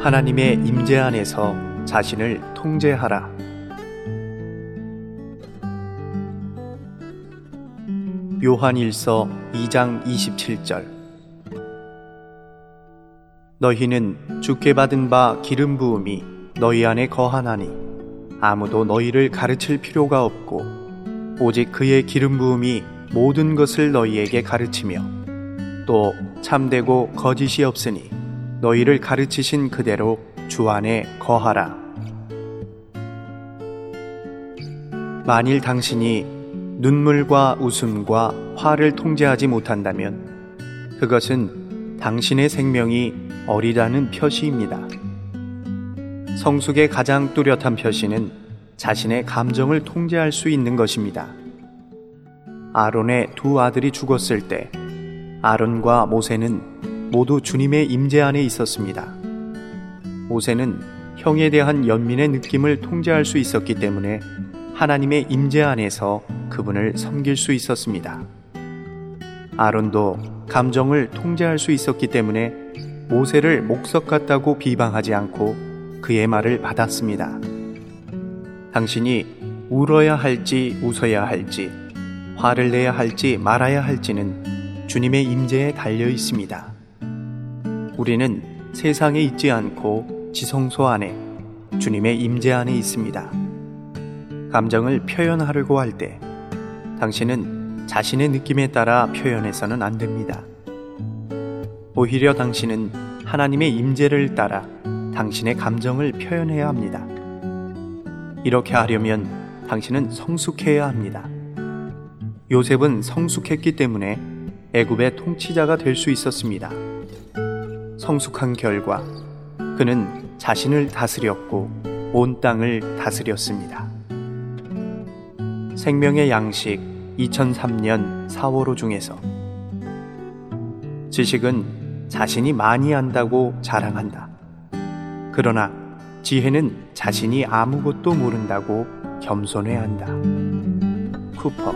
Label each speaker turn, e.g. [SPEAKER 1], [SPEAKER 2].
[SPEAKER 1] 하나님의 임재 안에서 자신을 통제하라. 요한일서 2장 27절 너희는 주께 받은 바 기름 부음이 너희 안에 거하나니 아무도 너희를 가르칠 필요가 없고 오직 그의 기름 부음이 모든 것을 너희에게 가르치며 또 참되고 거짓이 없으니 너희를 가르치신 그대로 주 안에 거하라. 만일 당신이 눈물과 웃음과 화를 통제하지 못한다면 그것은 당신의 생명이 어리다는 표시입니다. 성숙의 가장 뚜렷한 표시는 자신의 감정을 통제할 수 있는 것입니다. 아론의 두 아들이 죽었을 때 아론과 모세는 모두 주님의 임재 안에 있었습니다. 모세는 형에 대한 연민의 느낌을 통제할 수 있었기 때문에 하나님의 임재 안에서 그분을 섬길 수 있었습니다. 아론도 감정을 통제할 수 있었기 때문에 모세를 목석 같다고 비방하지 않고 그의 말을 받았습니다. 당신이 울어야 할지 웃어야 할지 화를 내야 할지 말아야 할지는 주님의 임재에 달려 있습니다. 우리는 세상에 있지 않고 지성소 안에 주님의 임재 안에 있습니다. 감정을 표현하려고 할 때 당신은 자신의 느낌에 따라 표현해서는 안 됩니다. 오히려 당신은 하나님의 임재를 따라 당신의 감정을 표현해야 합니다. 이렇게 하려면 당신은 성숙해야 합니다. 요셉은 성숙했기 때문에 애굽의 통치자가 될 수 있었습니다. 성숙한 결과 그는 자신을 다스렸고 온 땅을 다스렸습니다. 생명의 양식 2003년 4월호 중에서 지식은 자신이 많이 안다고 자랑한다. 그러나 지혜는 자신이 아무것도 모른다고 겸손해 한다. 쿠퍼